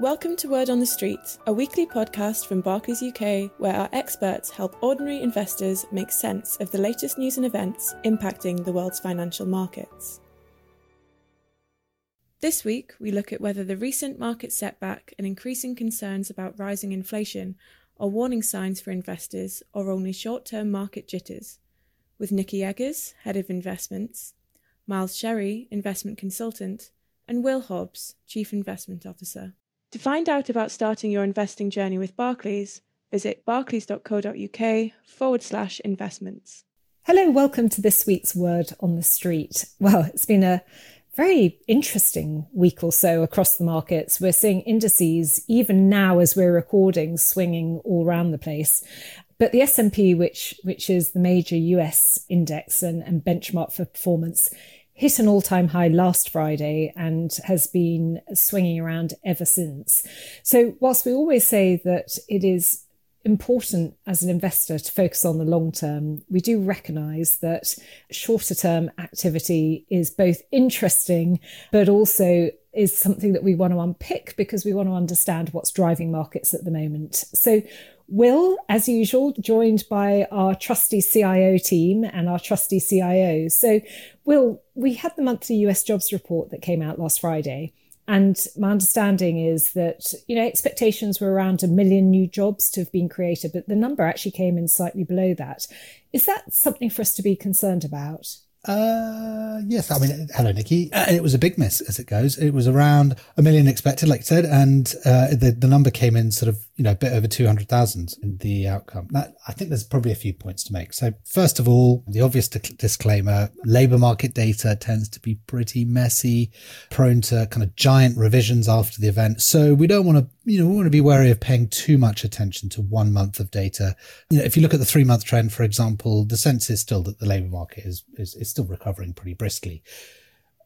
Welcome to Word on the Street, a weekly podcast from Barclays UK where our experts help ordinary investors make sense of the latest news and events impacting the world's financial markets. This week, we look at whether the recent market setback and increasing concerns about rising inflation are warning signs for investors or only short term market jitters. With Nikki Eggers, Head of Investments, Miles Sherry, Investment Consultant, and Will Hobbs, Chief Investment Officer. To find out about starting your investing journey with Barclays, visit barclays.co.uk forward slash investments. Hello, welcome to this week's Word on the Street. Well, it's been a very interesting week or so across the markets. We're seeing indices, even now as we're recording, swinging all around the place. But the S&P, which, which is the major US index and, and benchmark for performance, hit an all time high last Friday and has been swinging around ever since. So, whilst we always say that it is important as an investor to focus on the long term, we do recognize that shorter term activity is both interesting, but also is something that we want to unpick because we want to understand what's driving markets at the moment. So, Will, as usual, joined by our trusty CIO team and our trusty CIOs. So, Will, we had the monthly US jobs report that came out last Friday. And my understanding is that, you know, expectations were around a million new jobs to have been created, but the number actually came in slightly below that. Is that something for us to be concerned about? Uh, yes. I mean, hello, Nikki. Uh, it was a big miss as it goes. It was around a million expected, like you said, and uh, the the number came in sort of you know a bit over two hundred thousand in the outcome. That, I think there's probably a few points to make. So first of all, the obvious di- disclaimer: labour market data tends to be pretty messy, prone to kind of giant revisions after the event. So we don't want to you know we want to be wary of paying too much attention to one month of data. You know, if you look at the three month trend, for example, the sense is still that the labour market is is, is still recovering pretty briskly.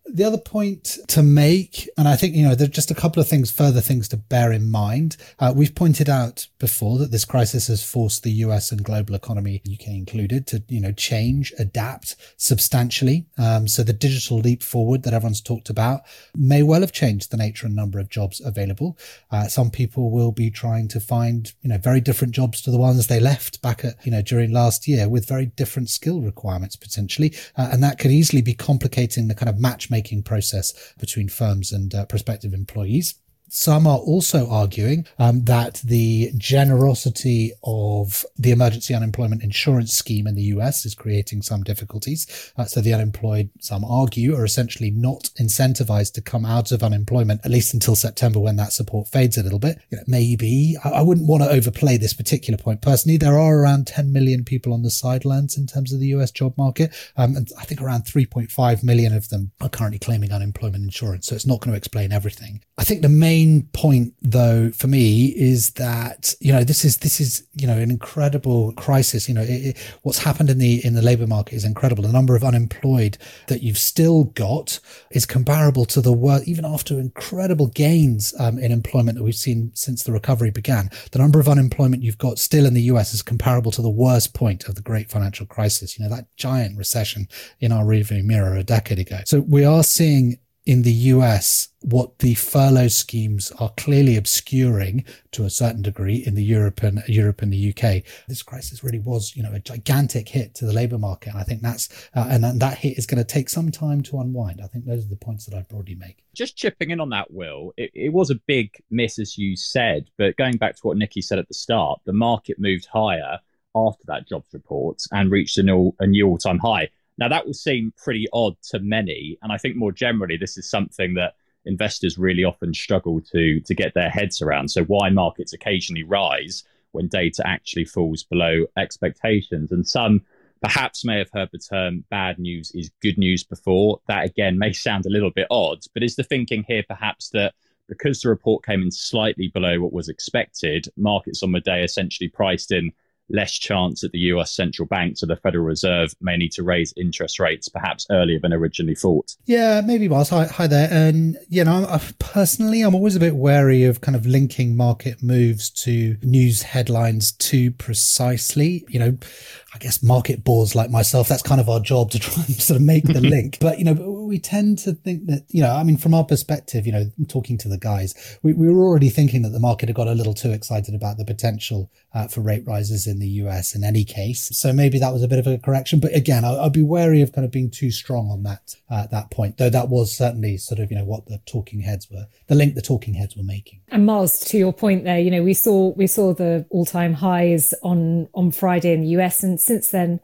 The other point to make, and I think, you know, there are just a couple of things, further things to bear in mind. Uh, we've pointed out before that this crisis has forced the US and global economy, UK included, to, you know, change, adapt substantially. Um, so the digital leap forward that everyone's talked about may well have changed the nature and number of jobs available. Uh, some people will be trying to find, you know, very different jobs to the ones they left back at, you know, during last year with very different skill requirements potentially. Uh, and that could easily be complicating the kind of match matchmaking process between firms and uh, prospective employees. Some are also arguing um, that the generosity of the emergency unemployment insurance scheme in the US is creating some difficulties. Uh, so the unemployed, some argue, are essentially not incentivized to come out of unemployment, at least until September when that support fades a little bit. You know, maybe I, I wouldn't want to overplay this particular point. Personally, there are around 10 million people on the sidelines in terms of the US job market. Um, and I think around 3.5 million of them are currently claiming unemployment insurance. So it's not going to explain everything. I think the main main point though for me is that you know this is this is you know an incredible crisis. You know it, it, what's happened in the in the labor market is incredible. The number of unemployed that you've still got is comparable to the world even after incredible gains um, in employment that we've seen since the recovery began. The number of unemployment you've got still in the US is comparable to the worst point of the great financial crisis. You know that giant recession in our rearview mirror a decade ago. So we are seeing in the US what the furlough schemes are clearly obscuring to a certain degree in the Europe and Europe and the UK. This crisis really was, you know, a gigantic hit to the labour market. And I think that's, uh, and that hit is going to take some time to unwind. I think those are the points that I broadly make. Just chipping in on that, Will, it, it was a big miss, as you said, but going back to what Nikki said at the start, the market moved higher after that jobs report and reached a new, a new all-time high. Now, that will seem pretty odd to many. And I think more generally, this is something that investors really often struggle to, to get their heads around. So, why markets occasionally rise when data actually falls below expectations. And some perhaps may have heard the term bad news is good news before. That again may sound a little bit odd, but is the thinking here perhaps that because the report came in slightly below what was expected, markets on the day essentially priced in less chance that the US central bank, so the Federal Reserve, may need to raise interest rates perhaps earlier than originally thought. Yeah, maybe, Miles. Hi, hi there. And, you know, I, personally, I'm always a bit wary of kind of linking market moves to news headlines too precisely. You know, I guess market bores like myself, that's kind of our job to try and sort of make the link. But, you know, we tend to think that, you know, I mean, from our perspective, you know, talking to the guys, we, we were already thinking that the market had got a little too excited about the potential uh, for rate rises in the US in any case. So maybe that was a bit of a correction. But again, I, would be wary of kind of being too strong on that, uh, that point, though that was certainly sort of, you know, what the talking heads were, the link the talking heads were making. And Miles, to your point there, you know, we saw, we saw the all time highs on, on Friday in the US. And since then,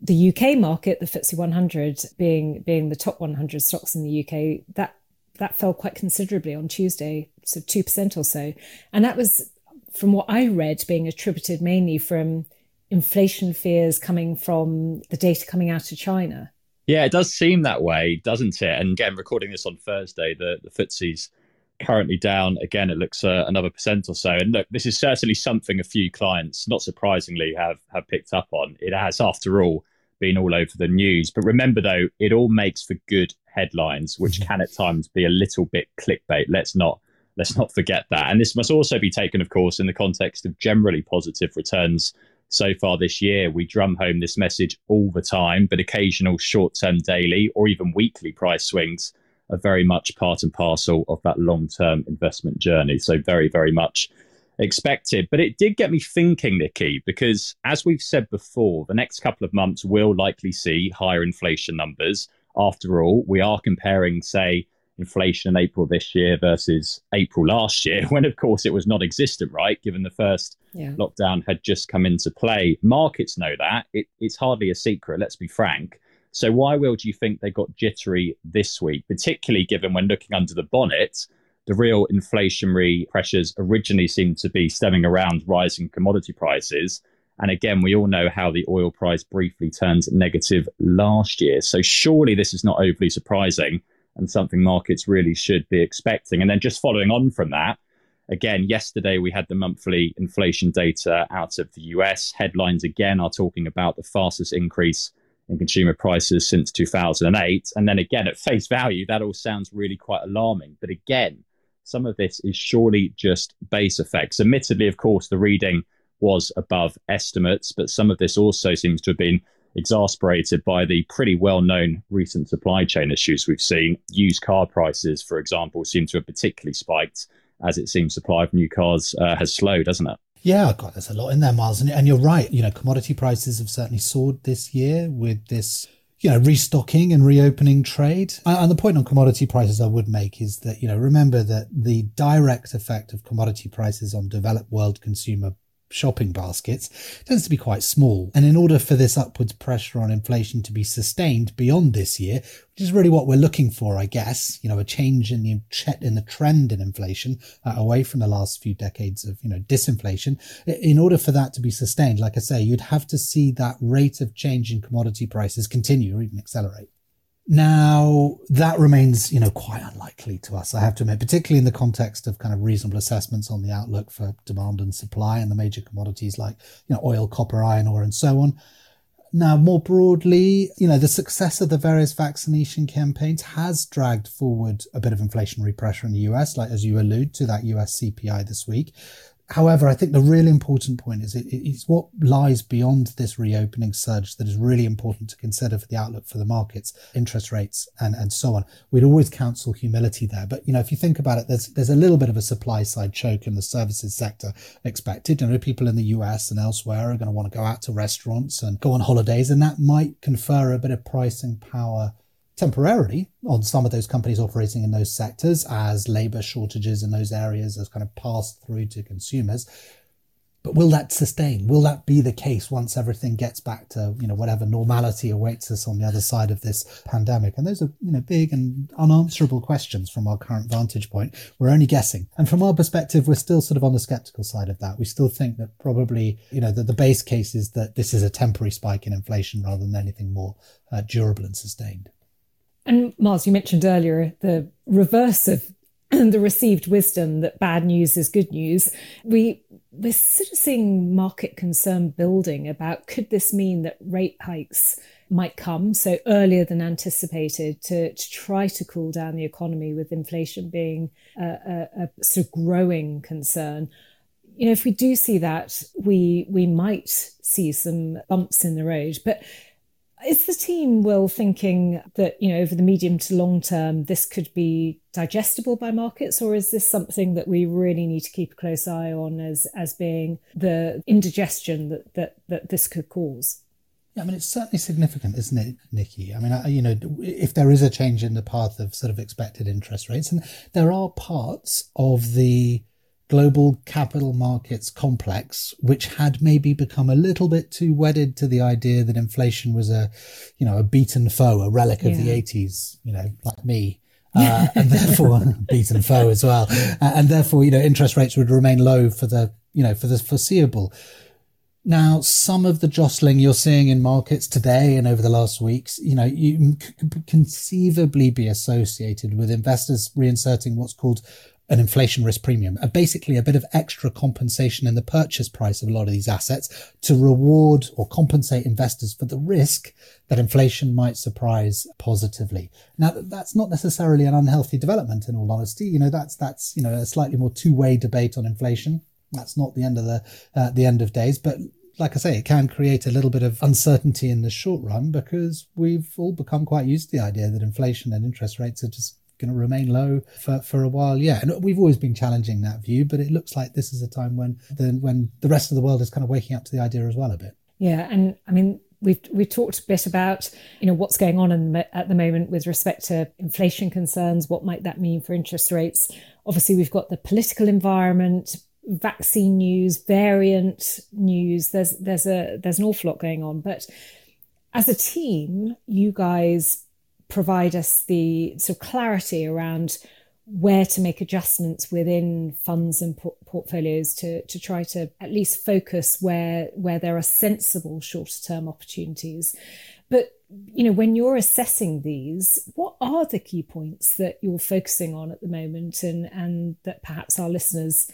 the UK market, the FTSE 100 being being the top 100 stocks in the UK, that that fell quite considerably on Tuesday, so two percent or so, and that was, from what I read, being attributed mainly from inflation fears coming from the data coming out of China. Yeah, it does seem that way, doesn't it? And again, recording this on Thursday, the the FTSE's currently down again. It looks uh, another percent or so. And look, this is certainly something a few clients, not surprisingly, have have picked up on. It has, after all been all over the news. But remember, though, it all makes for good headlines, which mm-hmm. can at times be a little bit clickbait. Let's not let's not forget that. And this must also be taken, of course, in the context of generally positive returns so far this year. We drum home this message all the time, but occasional short-term daily or even weekly price swings are very much part and parcel of that long-term investment journey. So very, very much expected. But it did get me thinking, Nikki, because as we've said before, the next couple of months will likely see higher inflation numbers. After all, we are comparing, say, inflation in April this year versus April last year, when of course it was non existent, right? Given the first yeah. lockdown had just come into play. Markets know that. It, it's hardly a secret, let's be frank. So, why will do you think they got jittery this week, particularly given when looking under the bonnet? The real inflationary pressures originally seemed to be stemming around rising commodity prices. And again, we all know how the oil price briefly turned negative last year. So surely this is not overly surprising and something markets really should be expecting. And then just following on from that, again, yesterday we had the monthly inflation data out of the US. Headlines again are talking about the fastest increase in consumer prices since 2008. And then again, at face value, that all sounds really quite alarming. But again, some of this is surely just base effects. Admittedly, of course, the reading was above estimates, but some of this also seems to have been exasperated by the pretty well known recent supply chain issues we've seen. Used car prices, for example, seem to have particularly spiked as it seems supply of new cars uh, has slowed, doesn't it? Yeah, God, there's a lot in there, Miles. And, and you're right. You know, commodity prices have certainly soared this year with this you know, restocking and reopening trade. And the point on commodity prices I would make is that, you know, remember that the direct effect of commodity prices on developed world consumer shopping baskets tends to be quite small. And in order for this upwards pressure on inflation to be sustained beyond this year, which is really what we're looking for, I guess, you know, a change in the in the trend in inflation uh, away from the last few decades of, you know, disinflation. In order for that to be sustained, like I say, you'd have to see that rate of change in commodity prices continue or even accelerate. Now, that remains, you know, quite unlikely to us, I have to admit, particularly in the context of kind of reasonable assessments on the outlook for demand and supply and the major commodities like, you know, oil, copper, iron ore, and so on. Now, more broadly, you know, the success of the various vaccination campaigns has dragged forward a bit of inflationary pressure in the US, like as you allude to that US CPI this week. However, I think the really important point is it, it's what lies beyond this reopening surge that is really important to consider for the outlook for the markets, interest rates, and, and so on. We'd always counsel humility there. But, you know, if you think about it, there's, there's a little bit of a supply side choke in the services sector expected. You know, people in the US and elsewhere are going to want to go out to restaurants and go on holidays, and that might confer a bit of pricing power temporarily on some of those companies operating in those sectors as labor shortages in those areas has kind of passed through to consumers. But will that sustain? Will that be the case once everything gets back to, you know, whatever normality awaits us on the other side of this pandemic? And those are, you know, big and unanswerable questions from our current vantage point. We're only guessing. And from our perspective, we're still sort of on the skeptical side of that. We still think that probably, you know, that the base case is that this is a temporary spike in inflation rather than anything more uh, durable and sustained. And Miles, you mentioned earlier the reverse of the received wisdom that bad news is good news. We we're sort of seeing market concern building about could this mean that rate hikes might come so earlier than anticipated to, to try to cool down the economy with inflation being a, a, a sort of growing concern you know if we do see that we we might see some bumps in the road but Is the team, Will, thinking that, you know, over the medium to long term, this could be digestible by markets, or is this something that we really need to keep a close eye on as, as being the indigestion that, that, that this could cause? Yeah, I mean, it's certainly significant, isn't it, Nikki? I mean, I, you know, if there is a change in the path of sort of expected interest rates, and there are parts of the global capital markets complex, which had maybe become a little bit too wedded to the idea that inflation was a, you know, a beaten foe, a relic of yeah. the 80s, you know, like me. Uh, and therefore beaten foe as well. Uh, and therefore, you know, interest rates would remain low for the, you know, for the foreseeable. Now, some of the jostling you're seeing in markets today and over the last weeks, you know, you could conceivably be associated with investors reinserting what's called an inflation risk premium, a basically a bit of extra compensation in the purchase price of a lot of these assets to reward or compensate investors for the risk that inflation might surprise positively. Now, that's not necessarily an unhealthy development in all honesty. You know, that's, that's, you know, a slightly more two-way debate on inflation. That's not the end of the, uh, the end of days, but like I say, it can create a little bit of uncertainty in the short run because we've all become quite used to the idea that inflation and interest rates are just going to remain low for, for a while. Yeah. And we've always been challenging that view, but it looks like this is a time when the, when the rest of the world is kind of waking up to the idea as well a bit. Yeah. And I mean, we've we talked a bit about you know what's going on in, at the moment with respect to inflation concerns what might that mean for interest rates obviously we've got the political environment vaccine news variant news there's there's a there's an awful lot going on but as a team you guys provide us the sort of clarity around where to make adjustments within funds and por- portfolios to to try to at least focus where where there are sensible shorter term opportunities. But you know when you're assessing these what are the key points that you're focusing on at the moment and and that perhaps our listeners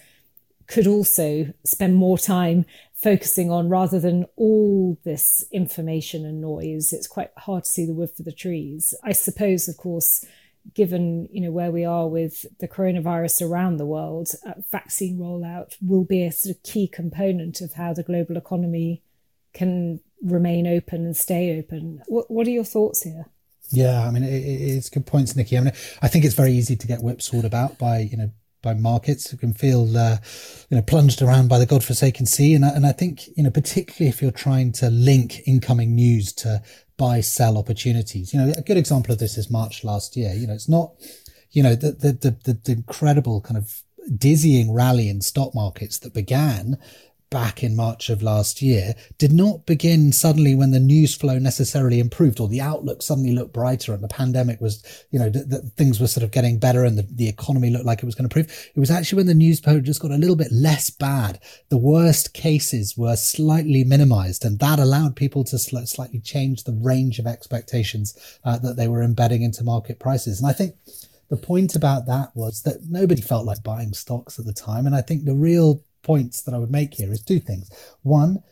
could also spend more time focusing on rather than all this information and noise. It's quite hard to see the wood for the trees. I suppose, of course, given you know where we are with the coronavirus around the world, uh, vaccine rollout will be a sort of key component of how the global economy can remain open and stay open. What, what are your thoughts here? Yeah, I mean, it, it's good points, Nikki. I mean, I think it's very easy to get whipsawed about by you know by markets who can feel uh, you know plunged around by the godforsaken sea. And I, and I think you know particularly if you're trying to link incoming news to buy sell opportunities. You know a good example of this is March last year. You know it's not you know the the the, the incredible kind of dizzying rally in stock markets that began back in March of last year did not begin suddenly when the news flow necessarily improved or the outlook suddenly looked brighter and the pandemic was, you know, that things were sort of getting better and the, the economy looked like it was going to improve. It was actually when the news just got a little bit less bad. The worst cases were slightly minimized and that allowed people to sl- slightly change the range of expectations uh, that they were embedding into market prices. And I think the point about that was that nobody felt like buying stocks at the time. And I think the real points that I would make here is two things. One,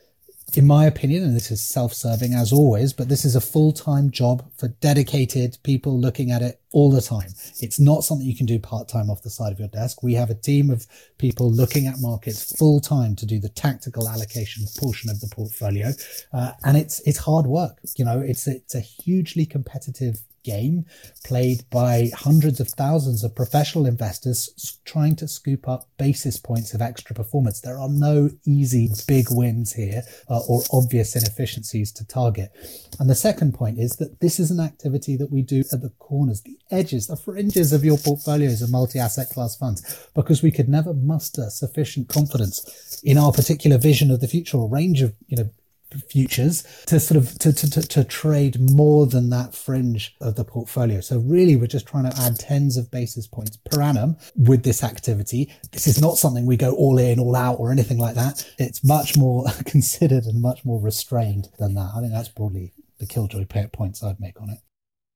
in my opinion, and this is self-serving as always, but this is a full-time job for dedicated people looking at it all the time. It's not something you can do part-time off the side of your desk. We have a team of people looking at markets full-time to do the tactical allocation portion of the portfolio, uh, and it's it's hard work. You know, it's it's a hugely competitive game played by hundreds of thousands of professional investors trying to scoop up basis points of extra performance. There are no easy big wins here uh, or obvious inefficiencies to target. And the second point is that this is an activity that we do at the corners, the edges, the fringes of your portfolios of multi-asset class funds, because we could never muster sufficient confidence in our particular vision of the future or range of, you know, futures to sort of to, to, to, to, trade more than that fringe of the portfolio. So really we're just trying to add tens of basis points per annum with this activity. This is not something we go all in, all out or anything like that. It's much more considered and much more restrained than that. I think that's broadly the killjoy points I'd make on it.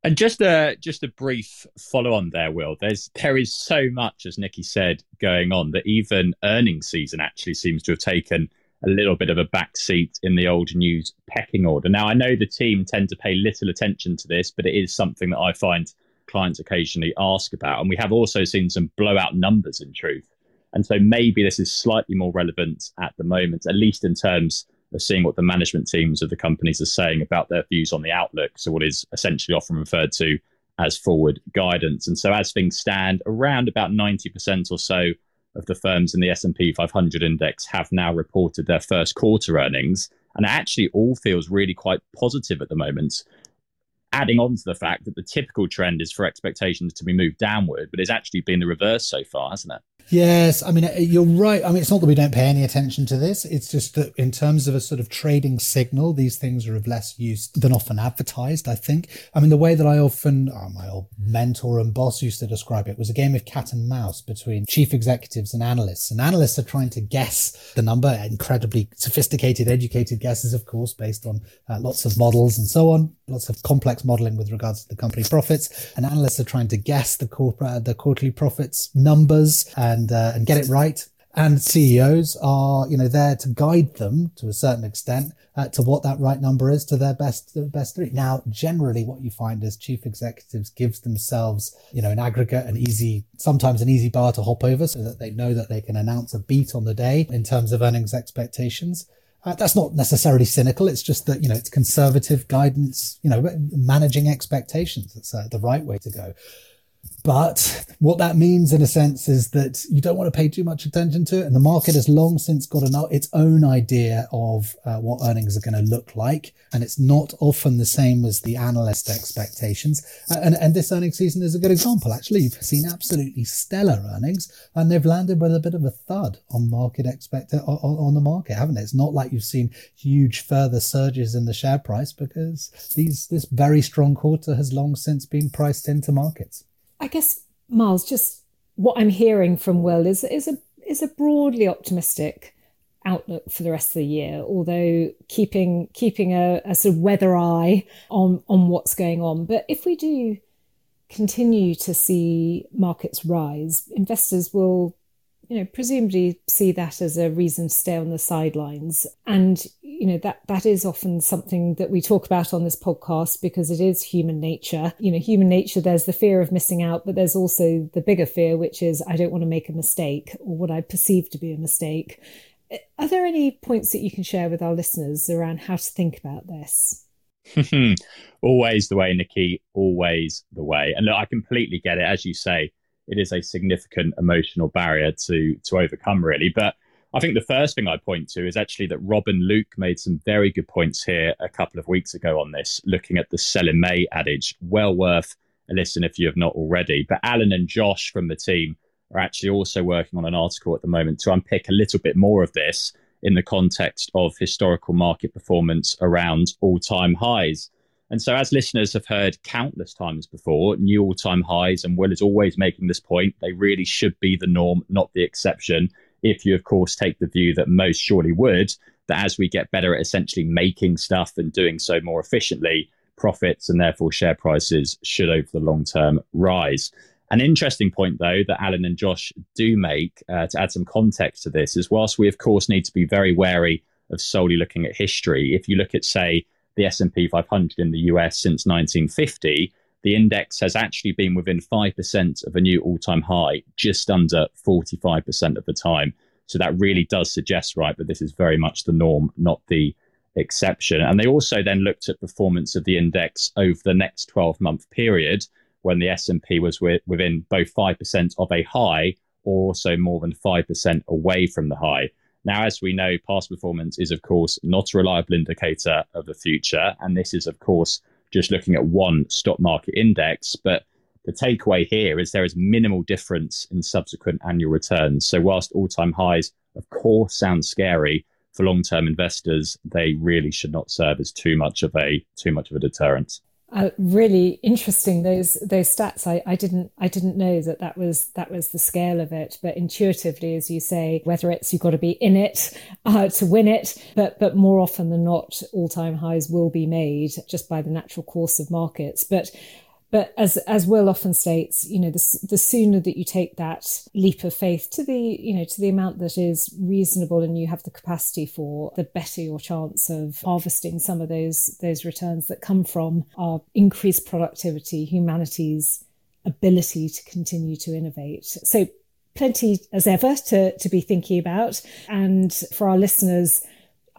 And just a just a brief follow on there, Will. There's there is so much, as Nikki said, going on that even earnings season actually seems to have taken a little bit of a backseat in the old news pecking order. Now, I know the team tend to pay little attention to this, but it is something that I find clients occasionally ask about. And we have also seen some blowout numbers in truth. And so maybe this is slightly more relevant at the moment, at least in terms of seeing what the management teams of the companies are saying about their views on the outlook. So, what is essentially often referred to as forward guidance. And so, as things stand, around about 90% or so of the firms in the S&P 500 index have now reported their first quarter earnings. And it actually all feels really quite positive at the moment. Adding on to the fact that the typical trend is for expectations to be moved downward, but it's actually been the reverse so far, hasn't it? Yes, I mean uh, you're right. I mean it's not that we don't pay any attention to this. It's just that in terms of a sort of trading signal, these things are of less use than often advertised. I think. I mean the way that I often, oh, my old mentor and boss used to describe it was a game of cat and mouse between chief executives and analysts. And analysts are trying to guess the number, incredibly sophisticated, educated guesses, of course, based on uh, lots of models and so on, lots of complex modeling with regards to the company profits. And analysts are trying to guess the corporate, the quarterly profits numbers and and uh, and get it right. And CEOs are, you know, there to guide them to a certain extent uh, to what that right number is to their best their best three. Now, generally, what you find is chief executives gives themselves, you know, an aggregate, an easy, sometimes an easy bar to hop over, so that they know that they can announce a beat on the day in terms of earnings expectations. Uh, that's not necessarily cynical. It's just that, you know, it's conservative guidance, you know, managing expectations. That's uh, the right way to go. But what that means, in a sense, is that you don't want to pay too much attention to it. And the market has long since got an, its own idea of uh, what earnings are going to look like. And it's not often the same as the analyst expectations. And, and this earnings season is a good example. Actually, you've seen absolutely stellar earnings and they've landed with a bit of a thud on market expect on, on the market, haven't it? It's not like you've seen huge further surges in the share price because these, this very strong quarter has long since been priced into markets. I guess, Miles, just what I'm hearing from Will is is a is a broadly optimistic outlook for the rest of the year, although keeping keeping a, a sort of weather eye on on what's going on. But if we do continue to see markets rise, investors will you know, presumably see that as a reason to stay on the sidelines. And, you know, that, that is often something that we talk about on this podcast because it is human nature. You know, human nature, there's the fear of missing out, but there's also the bigger fear, which is I don't want to make a mistake or what I perceive to be a mistake. Are there any points that you can share with our listeners around how to think about this? always the way, Nikki, always the way. And look, I completely get it. As you say, it is a significant emotional barrier to to overcome, really. But I think the first thing I point to is actually that Robin Luke made some very good points here a couple of weeks ago on this, looking at the sell in May adage. Well worth a listen if you have not already. But Alan and Josh from the team are actually also working on an article at the moment to unpick a little bit more of this in the context of historical market performance around all time highs. And so, as listeners have heard countless times before, new all time highs, and Will is always making this point, they really should be the norm, not the exception. If you, of course, take the view that most surely would, that as we get better at essentially making stuff and doing so more efficiently, profits and therefore share prices should over the long term rise. An interesting point, though, that Alan and Josh do make uh, to add some context to this is whilst we, of course, need to be very wary of solely looking at history, if you look at, say, the S&P 500 in the US since 1950, the index has actually been within 5% of a new all-time high just under 45% of the time. So that really does suggest, right, that this is very much the norm, not the exception. And they also then looked at performance of the index over the next 12-month period when the S&P was within both 5% of a high or also more than 5% away from the high. Now, as we know, past performance is, of course, not a reliable indicator of the future. And this is, of course, just looking at one stock market index. But the takeaway here is there is minimal difference in subsequent annual returns. So, whilst all time highs, of course, sound scary for long term investors, they really should not serve as too much of a too much of a deterrent. Uh, really interesting those those stats. I, I didn't I didn't know that that was that was the scale of it. But intuitively, as you say, whether it's you've got to be in it uh, to win it, but but more often than not, all time highs will be made just by the natural course of markets. But but as as Will often states, you know, the, the sooner that you take that leap of faith to the you know to the amount that is reasonable and you have the capacity for, the better your chance of harvesting some of those those returns that come from our increased productivity, humanity's ability to continue to innovate. So plenty as ever to to be thinking about, and for our listeners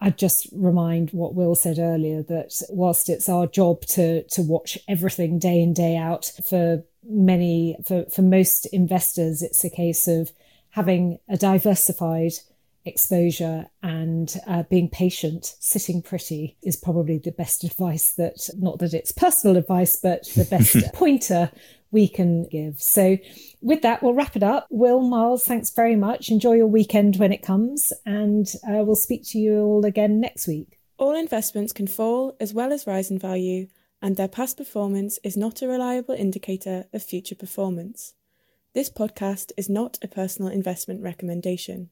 I'd just remind what Will said earlier that whilst it's our job to to watch everything day in day out for many for for most investors it's a case of having a diversified exposure and uh, being patient, sitting pretty is probably the best advice that, not that it's personal advice, but the best pointer we can give. So, with that, we'll wrap it up. Will, Miles, thanks very much. Enjoy your weekend when it comes, and uh, we'll speak to you all again next week. All investments can fall as well as rise in value, and their past performance is not a reliable indicator of future performance. This podcast is not a personal investment recommendation.